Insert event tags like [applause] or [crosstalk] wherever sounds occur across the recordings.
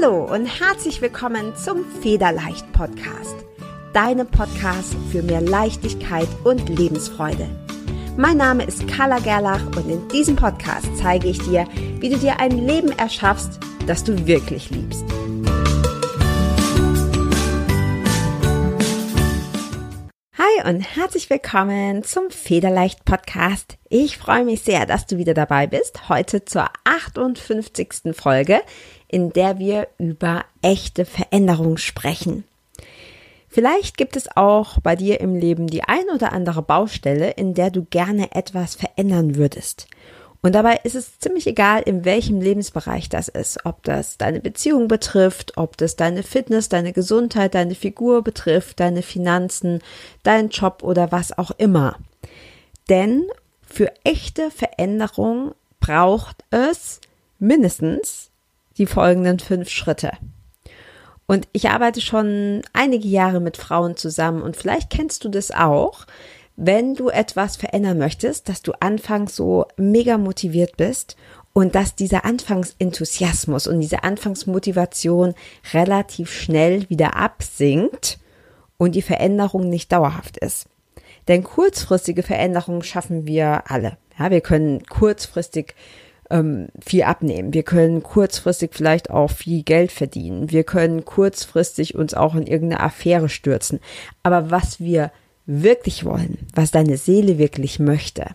Hallo und herzlich willkommen zum Federleicht Podcast. Deinem Podcast für mehr Leichtigkeit und Lebensfreude. Mein Name ist Carla Gerlach und in diesem Podcast zeige ich dir, wie du dir ein Leben erschaffst, das du wirklich liebst. Hi und herzlich willkommen zum Federleicht Podcast. Ich freue mich sehr, dass du wieder dabei bist. Heute zur 58. Folge, in der wir über echte Veränderung sprechen. Vielleicht gibt es auch bei dir im Leben die ein oder andere Baustelle, in der du gerne etwas verändern würdest. Und dabei ist es ziemlich egal, in welchem Lebensbereich das ist, ob das deine Beziehung betrifft, ob das deine Fitness, deine Gesundheit, deine Figur betrifft, deine Finanzen, deinen Job oder was auch immer. Denn für echte Veränderung braucht es mindestens die folgenden fünf Schritte. Und ich arbeite schon einige Jahre mit Frauen zusammen und vielleicht kennst du das auch, wenn du etwas verändern möchtest, dass du anfangs so mega motiviert bist und dass dieser Anfangsenthusiasmus und diese Anfangsmotivation relativ schnell wieder absinkt und die Veränderung nicht dauerhaft ist. Denn kurzfristige Veränderungen schaffen wir alle. Ja, wir können kurzfristig ähm, viel abnehmen. Wir können kurzfristig vielleicht auch viel Geld verdienen. Wir können kurzfristig uns auch in irgendeine Affäre stürzen. Aber was wir wirklich wollen, was deine Seele wirklich möchte,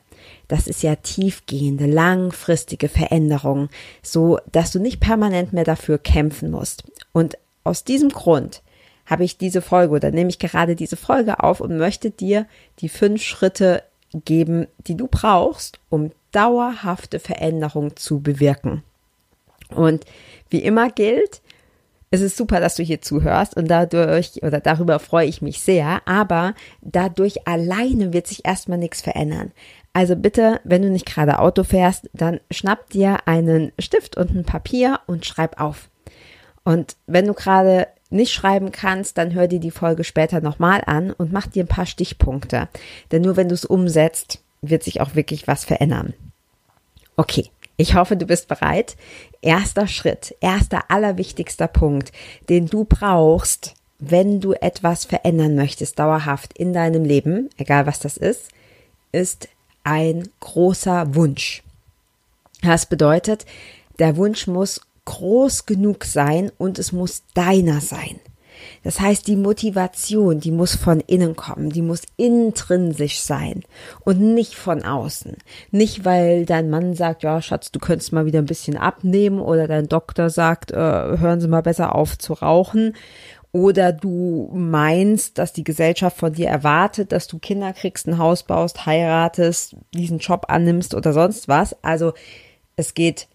das ist ja tiefgehende, langfristige Veränderung, so dass du nicht permanent mehr dafür kämpfen musst. Und aus diesem Grund habe ich diese Folge oder nehme ich gerade diese Folge auf und möchte dir die fünf Schritte geben, die du brauchst, um dauerhafte Veränderung zu bewirken. Und wie immer gilt, es ist super, dass du hier zuhörst und dadurch oder darüber freue ich mich sehr, aber dadurch alleine wird sich erstmal nichts verändern. Also bitte, wenn du nicht gerade Auto fährst, dann schnapp dir einen Stift und ein Papier und schreib auf. Und wenn du gerade nicht schreiben kannst, dann hör dir die Folge später nochmal an und mach dir ein paar Stichpunkte. Denn nur wenn du es umsetzt, wird sich auch wirklich was verändern. Okay, ich hoffe, du bist bereit. Erster Schritt, erster allerwichtigster Punkt, den du brauchst, wenn du etwas verändern möchtest, dauerhaft in deinem Leben, egal was das ist, ist ein großer Wunsch. Das bedeutet, der Wunsch muss groß genug sein und es muss deiner sein. Das heißt, die Motivation, die muss von innen kommen, die muss intrinsisch sein und nicht von außen. Nicht, weil dein Mann sagt, ja, Schatz, du könntest mal wieder ein bisschen abnehmen oder dein Doktor sagt, äh, hören Sie mal besser auf zu rauchen oder du meinst, dass die Gesellschaft von dir erwartet, dass du Kinder kriegst, ein Haus baust, heiratest, diesen Job annimmst oder sonst was. Also es geht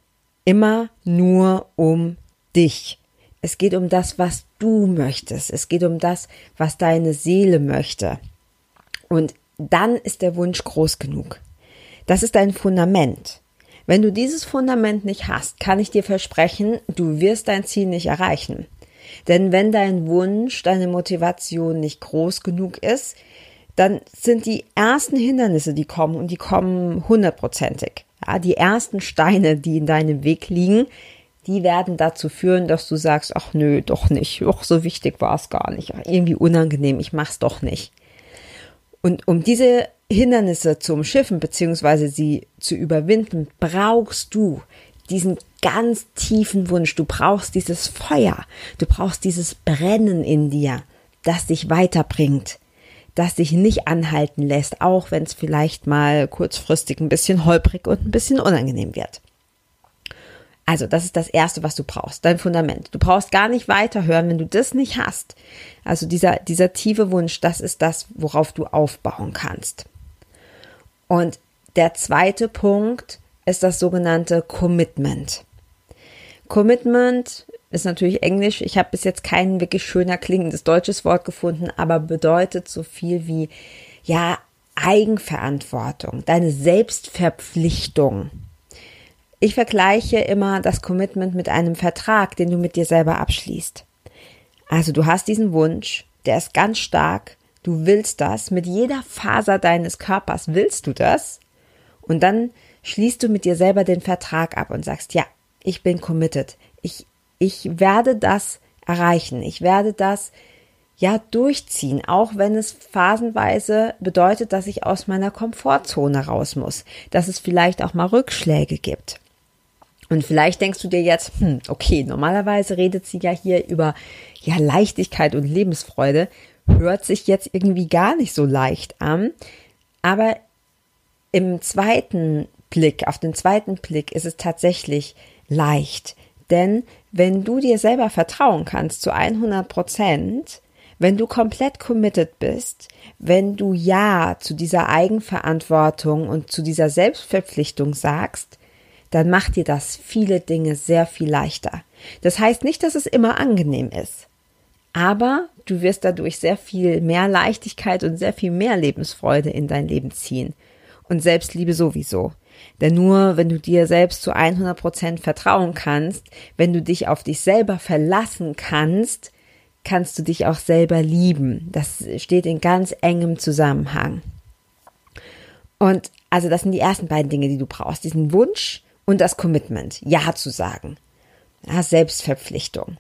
immer nur um dich. Es geht um das, was du möchtest. Es geht um das, was deine Seele möchte. Und dann ist der Wunsch groß genug. Das ist dein Fundament. Wenn du dieses Fundament nicht hast, kann ich dir versprechen, du wirst dein Ziel nicht erreichen. Denn wenn dein Wunsch, deine Motivation nicht groß genug ist, dann sind die ersten Hindernisse, die kommen, und die kommen hundertprozentig. Ja, die ersten Steine, die in deinem Weg liegen, die werden dazu führen, dass du sagst, ach nö, doch nicht, doch so wichtig war es gar nicht, ach, irgendwie unangenehm, ich mach's doch nicht. Und um diese Hindernisse zu umschiffen bzw. sie zu überwinden, brauchst du diesen ganz tiefen Wunsch, du brauchst dieses Feuer, du brauchst dieses Brennen in dir, das dich weiterbringt, das dich nicht anhalten lässt, auch wenn es vielleicht mal kurzfristig ein bisschen holprig und ein bisschen unangenehm wird. Also, das ist das Erste, was du brauchst, dein Fundament. Du brauchst gar nicht weiterhören, wenn du das nicht hast. Also dieser, dieser tiefe Wunsch, das ist das, worauf du aufbauen kannst. Und der zweite Punkt ist das sogenannte Commitment. Commitment ist natürlich Englisch. Ich habe bis jetzt kein wirklich schöner klingendes deutsches Wort gefunden, aber bedeutet so viel wie, ja, Eigenverantwortung, deine Selbstverpflichtung. Ich vergleiche immer das Commitment mit einem Vertrag, den du mit dir selber abschließt. Also du hast diesen Wunsch, der ist ganz stark, du willst das, mit jeder Faser deines Körpers willst du das und dann schließt du mit dir selber den Vertrag ab und sagst, ja, ich bin committed. Ich ich werde das erreichen. Ich werde das ja durchziehen, auch wenn es phasenweise bedeutet, dass ich aus meiner Komfortzone raus muss, dass es vielleicht auch mal Rückschläge gibt. Und vielleicht denkst du dir jetzt, hm, okay, normalerweise redet sie ja hier über ja Leichtigkeit und Lebensfreude, hört sich jetzt irgendwie gar nicht so leicht an, aber im zweiten Blick, auf den zweiten Blick ist es tatsächlich leicht, denn wenn du dir selber vertrauen kannst zu 100 Prozent, wenn du komplett committed bist, wenn du Ja zu dieser Eigenverantwortung und zu dieser Selbstverpflichtung sagst, dann macht dir das viele Dinge sehr viel leichter. Das heißt nicht, dass es immer angenehm ist, aber du wirst dadurch sehr viel mehr Leichtigkeit und sehr viel mehr Lebensfreude in dein Leben ziehen. Und Selbstliebe sowieso. Denn nur wenn du dir selbst zu 100 Prozent vertrauen kannst, wenn du dich auf dich selber verlassen kannst, kannst du dich auch selber lieben. Das steht in ganz engem Zusammenhang. Und also das sind die ersten beiden Dinge, die du brauchst. Diesen Wunsch und das Commitment. Ja zu sagen. Ja, Selbstverpflichtung.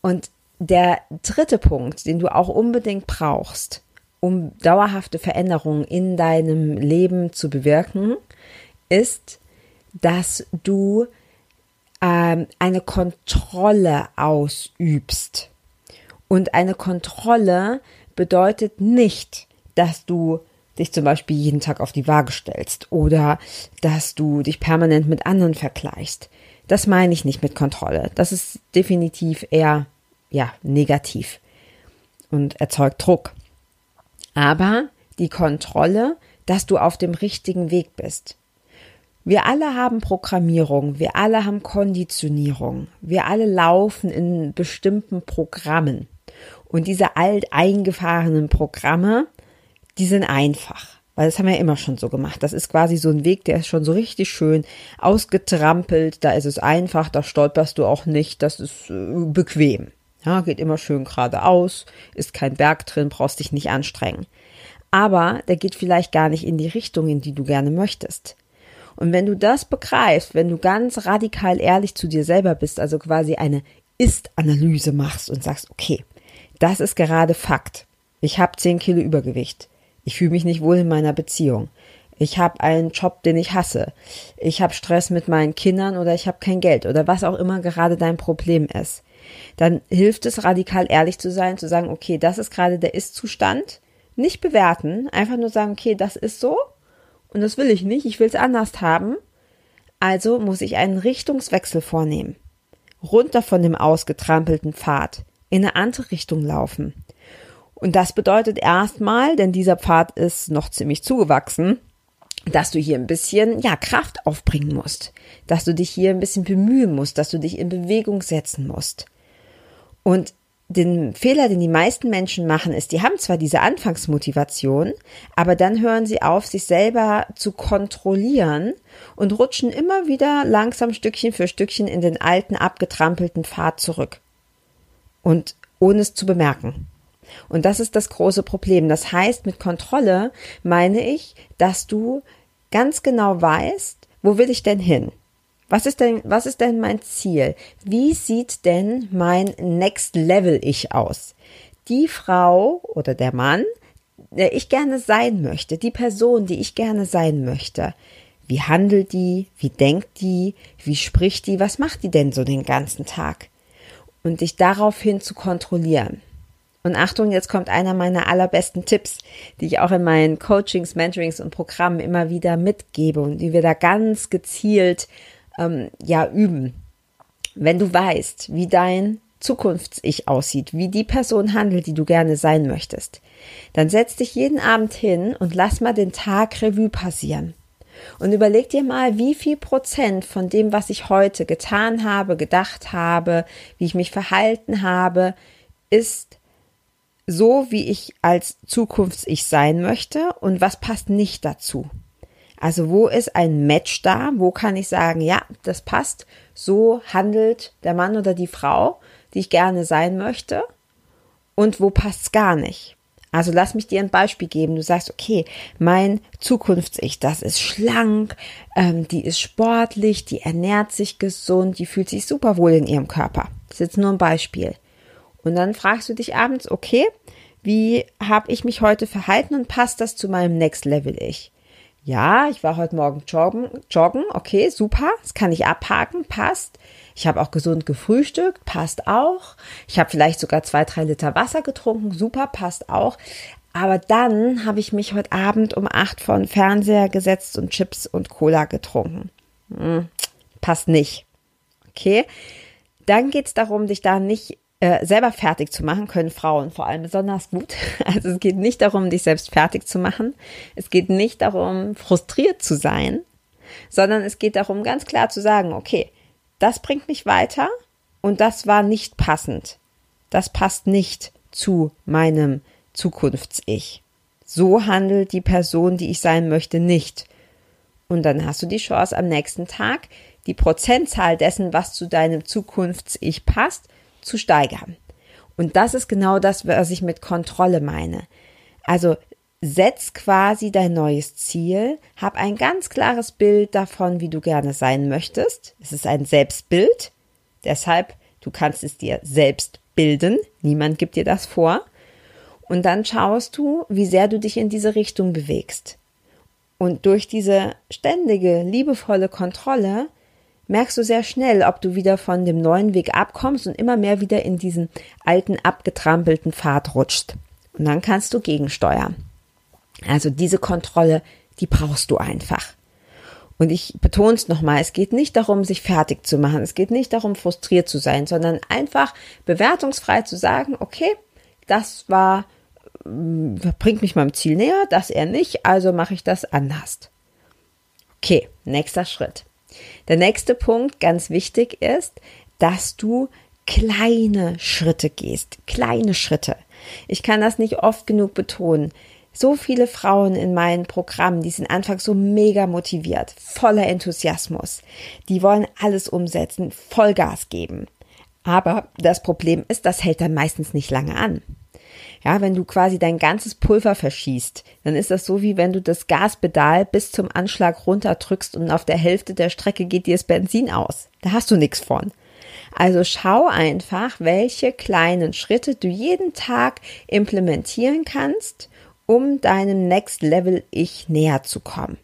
Und der dritte Punkt, den du auch unbedingt brauchst, um dauerhafte Veränderungen in deinem Leben zu bewirken, ist, dass du ähm, eine Kontrolle ausübst. Und eine Kontrolle bedeutet nicht, dass du dich zum Beispiel jeden Tag auf die Waage stellst oder dass du dich permanent mit anderen vergleichst. Das meine ich nicht mit Kontrolle. Das ist definitiv eher, ja, negativ und erzeugt Druck. Aber die Kontrolle, dass du auf dem richtigen Weg bist. Wir alle haben Programmierung, wir alle haben Konditionierung, wir alle laufen in bestimmten Programmen. Und diese alteingefahrenen Programme, die sind einfach. Weil das haben wir ja immer schon so gemacht. Das ist quasi so ein Weg, der ist schon so richtig schön ausgetrampelt. Da ist es einfach, da stolperst du auch nicht. Das ist äh, bequem. Ja, geht immer schön geradeaus, ist kein Berg drin, brauchst dich nicht anstrengen. Aber der geht vielleicht gar nicht in die Richtung, in die du gerne möchtest. Und wenn du das begreifst, wenn du ganz radikal ehrlich zu dir selber bist, also quasi eine Ist-Analyse machst und sagst, okay, das ist gerade Fakt. Ich habe 10 Kilo Übergewicht. Ich fühle mich nicht wohl in meiner Beziehung. Ich habe einen Job, den ich hasse. Ich habe Stress mit meinen Kindern oder ich habe kein Geld oder was auch immer gerade dein Problem ist. Dann hilft es radikal ehrlich zu sein, zu sagen, okay, das ist gerade der Ist-Zustand. Nicht bewerten, einfach nur sagen, okay, das ist so und das will ich nicht, ich will es anders haben. Also muss ich einen Richtungswechsel vornehmen. Runter von dem ausgetrampelten Pfad in eine andere Richtung laufen. Und das bedeutet erstmal, denn dieser Pfad ist noch ziemlich zugewachsen, dass du hier ein bisschen, ja, Kraft aufbringen musst, dass du dich hier ein bisschen bemühen musst, dass du dich in Bewegung setzen musst. Und den Fehler, den die meisten Menschen machen, ist, die haben zwar diese Anfangsmotivation, aber dann hören sie auf, sich selber zu kontrollieren und rutschen immer wieder langsam Stückchen für Stückchen in den alten, abgetrampelten Pfad zurück und ohne es zu bemerken. Und das ist das große Problem. Das heißt, mit Kontrolle meine ich, dass du ganz genau weißt, wo will ich denn hin? Was ist denn, was ist denn mein Ziel? Wie sieht denn mein Next Level Ich aus? Die Frau oder der Mann, der ich gerne sein möchte, die Person, die ich gerne sein möchte. Wie handelt die? Wie denkt die? Wie spricht die? Was macht die denn so den ganzen Tag? und dich daraufhin zu kontrollieren. Und Achtung, jetzt kommt einer meiner allerbesten Tipps, die ich auch in meinen Coachings, Mentorings und Programmen immer wieder mitgebe und die wir da ganz gezielt ähm, ja üben. Wenn du weißt, wie dein Zukunfts-Ich aussieht, wie die Person handelt, die du gerne sein möchtest, dann setz dich jeden Abend hin und lass mal den Tag Revue passieren. Und überleg dir mal, wie viel Prozent von dem, was ich heute getan habe, gedacht habe, wie ich mich verhalten habe, ist so, wie ich als Zukunfts-Ich sein möchte und was passt nicht dazu. Also wo ist ein Match da? Wo kann ich sagen, ja, das passt. So handelt der Mann oder die Frau, die ich gerne sein möchte. Und wo passt's gar nicht? Also lass mich dir ein Beispiel geben. Du sagst, okay, mein Zukunfts-Ich, das ist schlank, ähm, die ist sportlich, die ernährt sich gesund, die fühlt sich super wohl in ihrem Körper. Das ist jetzt nur ein Beispiel. Und dann fragst du dich abends, okay, wie habe ich mich heute verhalten und passt das zu meinem Next Level Ich? Ja, ich war heute Morgen joggen, joggen, okay, super, das kann ich abhaken, passt. Ich habe auch gesund gefrühstückt, passt auch. Ich habe vielleicht sogar zwei, drei Liter Wasser getrunken, super, passt auch. Aber dann habe ich mich heute Abend um acht von Fernseher gesetzt und Chips und Cola getrunken. Hm, passt nicht. Okay. Dann geht es darum, dich da nicht äh, selber fertig zu machen, können Frauen vor allem besonders gut. [laughs] Also es geht nicht darum, dich selbst fertig zu machen. Es geht nicht darum, frustriert zu sein, sondern es geht darum, ganz klar zu sagen, okay, das bringt mich weiter und das war nicht passend. Das passt nicht zu meinem Zukunfts-Ich. So handelt die Person, die ich sein möchte, nicht. Und dann hast du die Chance, am nächsten Tag die Prozentzahl dessen, was zu deinem Zukunfts-Ich passt, zu steigern. Und das ist genau das, was ich mit Kontrolle meine. Also setz quasi dein neues Ziel, hab ein ganz klares Bild davon, wie du gerne sein möchtest. Es ist ein Selbstbild, deshalb du kannst es dir selbst bilden, niemand gibt dir das vor. Und dann schaust du, wie sehr du dich in diese Richtung bewegst. Und durch diese ständige, liebevolle Kontrolle merkst du sehr schnell, ob du wieder von dem neuen Weg abkommst und immer mehr wieder in diesen alten, abgetrampelten Pfad rutschst. Und dann kannst du gegensteuern. Also diese Kontrolle, die brauchst du einfach. Und ich betone es nochmal, es geht nicht darum, sich fertig zu machen, es geht nicht darum, frustriert zu sein, sondern einfach bewertungsfrei zu sagen, okay, das war, mm, bringt mich meinem Ziel näher, das eher nicht, also mache ich das anders. Okay, nächster Schritt. Der nächste Punkt, ganz wichtig, ist, dass du kleine Schritte gehst. Kleine Schritte. Ich kann das nicht oft genug betonen so viele Frauen in meinen Programmen, die sind anfangs so mega motiviert, voller Enthusiasmus. Die wollen alles umsetzen, Vollgas geben. Aber das Problem ist, das hält dann meistens nicht lange an. Ja, wenn du quasi dein ganzes Pulver verschießt, dann ist das so wie wenn du das Gaspedal bis zum Anschlag runterdrückst und auf der Hälfte der Strecke geht dir das Benzin aus. Da hast du nichts von. Also schau einfach, welche kleinen Schritte du jeden Tag implementieren kannst um deinem Next Level Ich näher zu kommen.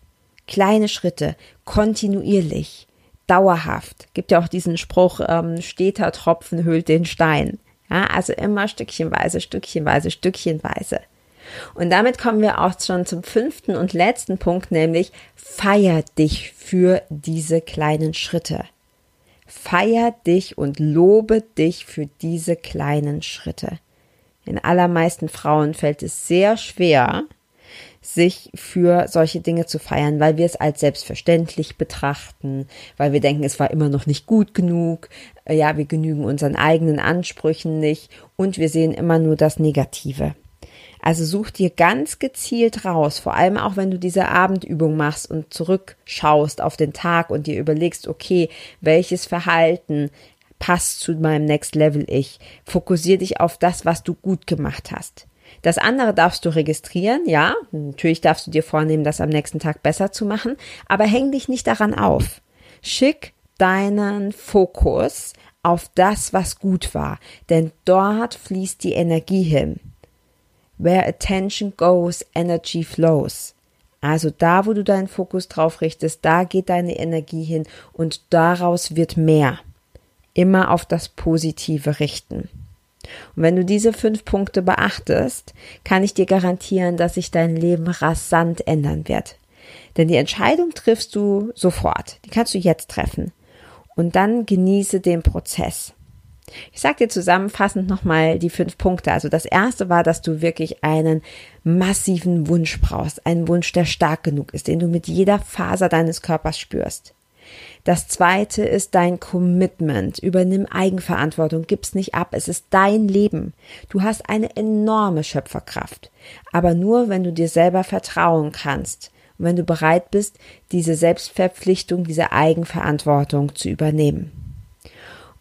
Kleine Schritte, kontinuierlich, dauerhaft. Gibt ja auch diesen Spruch, ähm, steter Tropfen hüllt den Stein. Ja, also immer stückchenweise, stückchenweise, stückchenweise. Und damit kommen wir auch schon zum fünften und letzten Punkt, nämlich feier dich für diese kleinen Schritte. Feier dich und lobe dich für diese kleinen Schritte. In allermeisten Frauen fällt es sehr schwer, sich für solche Dinge zu feiern, weil wir es als selbstverständlich betrachten, weil wir denken, es war immer noch nicht gut genug, ja, wir genügen unseren eigenen Ansprüchen nicht und wir sehen immer nur das Negative. Also such dir ganz gezielt raus, vor allem auch wenn du diese Abendübung machst und zurückschaust auf den Tag und dir überlegst, okay, welches Verhalten passt zu meinem Next Level Ich. Fokussier dich auf das, was du gut gemacht hast. Das andere darfst du registrieren, ja. Natürlich darfst du dir vornehmen, das am nächsten Tag besser zu machen, aber häng dich nicht daran auf. Schick deinen Fokus auf das, was gut war, denn dort fließt die Energie hin. Where attention goes, energy flows. Also da, wo du deinen Fokus drauf richtest, da geht deine Energie hin und daraus wird mehr immer auf das Positive richten. Und wenn du diese fünf Punkte beachtest, kann ich dir garantieren, dass sich dein Leben rasant ändern wird. Denn die Entscheidung triffst du sofort. Die kannst du jetzt treffen. Und dann genieße den Prozess. Ich sage dir zusammenfassend nochmal die fünf Punkte. Also das erste war, dass du wirklich einen massiven Wunsch brauchst. Einen Wunsch, der stark genug ist, den du mit jeder Faser deines Körpers spürst. Das zweite ist dein Commitment. Übernimm Eigenverantwortung, gib's nicht ab. Es ist dein Leben. Du hast eine enorme Schöpferkraft. Aber nur, wenn du dir selber vertrauen kannst und wenn du bereit bist, diese Selbstverpflichtung, diese Eigenverantwortung zu übernehmen.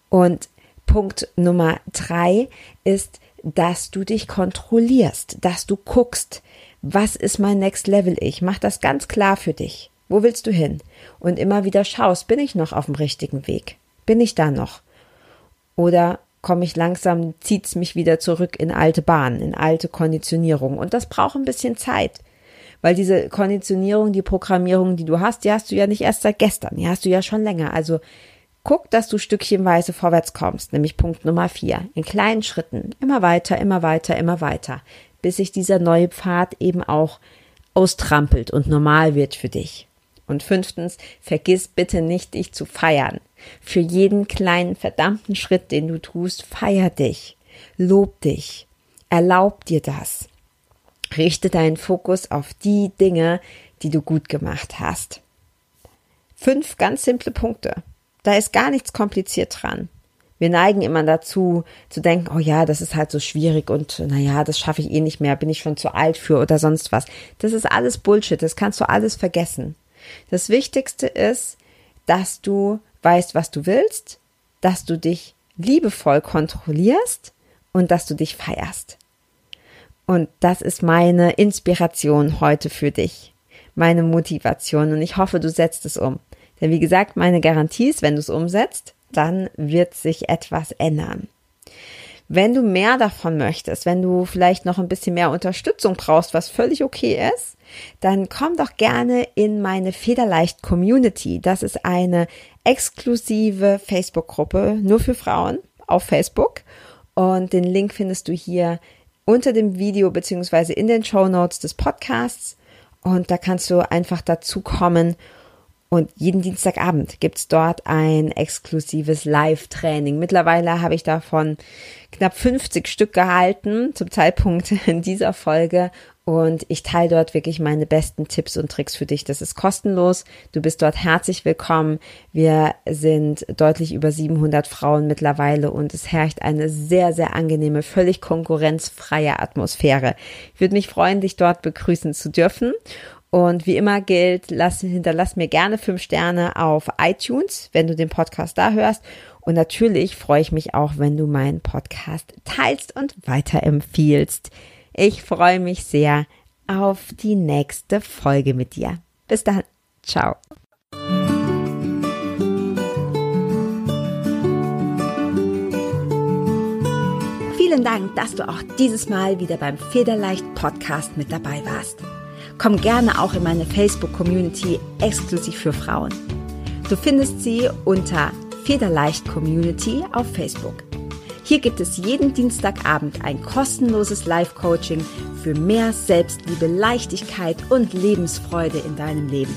Und Punkt Nummer drei ist, dass du dich kontrollierst, dass du guckst, was ist mein Next Level Ich? Mach das ganz klar für dich. Wo willst du hin? Und immer wieder schaust, bin ich noch auf dem richtigen Weg? Bin ich da noch? Oder komme ich langsam, zieht's mich wieder zurück in alte Bahnen, in alte Konditionierung. Und das braucht ein bisschen Zeit. Weil diese Konditionierung, die Programmierung, die du hast, die hast du ja nicht erst seit gestern, die hast du ja schon länger. Also guck, dass du stückchenweise vorwärts kommst, nämlich Punkt Nummer vier. In kleinen Schritten, immer weiter, immer weiter, immer weiter, bis sich dieser neue Pfad eben auch austrampelt und normal wird für dich. Und fünftens, vergiss bitte nicht, dich zu feiern. Für jeden kleinen verdammten Schritt, den du tust, feier dich, lob dich, erlaub dir das. Richte deinen Fokus auf die Dinge, die du gut gemacht hast. Fünf ganz simple Punkte. Da ist gar nichts kompliziert dran. Wir neigen immer dazu, zu denken, oh ja, das ist halt so schwierig und naja, das schaffe ich eh nicht mehr, bin ich schon zu alt für oder sonst was. Das ist alles Bullshit, das kannst du alles vergessen. Das Wichtigste ist, dass du weißt, was du willst, dass du dich liebevoll kontrollierst und dass du dich feierst. Und das ist meine Inspiration heute für dich, meine Motivation und ich hoffe, du setzt es um. Denn wie gesagt, meine Garantie ist, wenn du es umsetzt, dann wird sich etwas ändern. Wenn du mehr davon möchtest, wenn du vielleicht noch ein bisschen mehr Unterstützung brauchst, was völlig okay ist, dann komm doch gerne in meine Federleicht Community. Das ist eine exklusive Facebook-Gruppe nur für Frauen auf Facebook. Und den Link findest du hier unter dem Video beziehungsweise in den Show Notes des Podcasts. Und da kannst du einfach dazu kommen und jeden Dienstagabend gibt's dort ein exklusives Live-Training. Mittlerweile habe ich davon knapp 50 Stück gehalten zum Zeitpunkt in [laughs] dieser Folge. Und ich teile dort wirklich meine besten Tipps und Tricks für dich. Das ist kostenlos. Du bist dort herzlich willkommen. Wir sind deutlich über 700 Frauen mittlerweile und es herrscht eine sehr, sehr angenehme, völlig konkurrenzfreie Atmosphäre. Ich würde mich freuen, dich dort begrüßen zu dürfen. Und wie immer gilt, lass, hinterlass mir gerne fünf Sterne auf iTunes, wenn du den Podcast da hörst. Und natürlich freue ich mich auch, wenn du meinen Podcast teilst und weiterempfiehlst. Ich freue mich sehr auf die nächste Folge mit dir. Bis dann. Ciao. Vielen Dank, dass du auch dieses Mal wieder beim Federleicht Podcast mit dabei warst. Komm gerne auch in meine Facebook-Community exklusiv für Frauen. Du findest sie unter Federleicht Community auf Facebook. Hier gibt es jeden Dienstagabend ein kostenloses Live-Coaching für mehr Selbstliebe, Leichtigkeit und Lebensfreude in deinem Leben.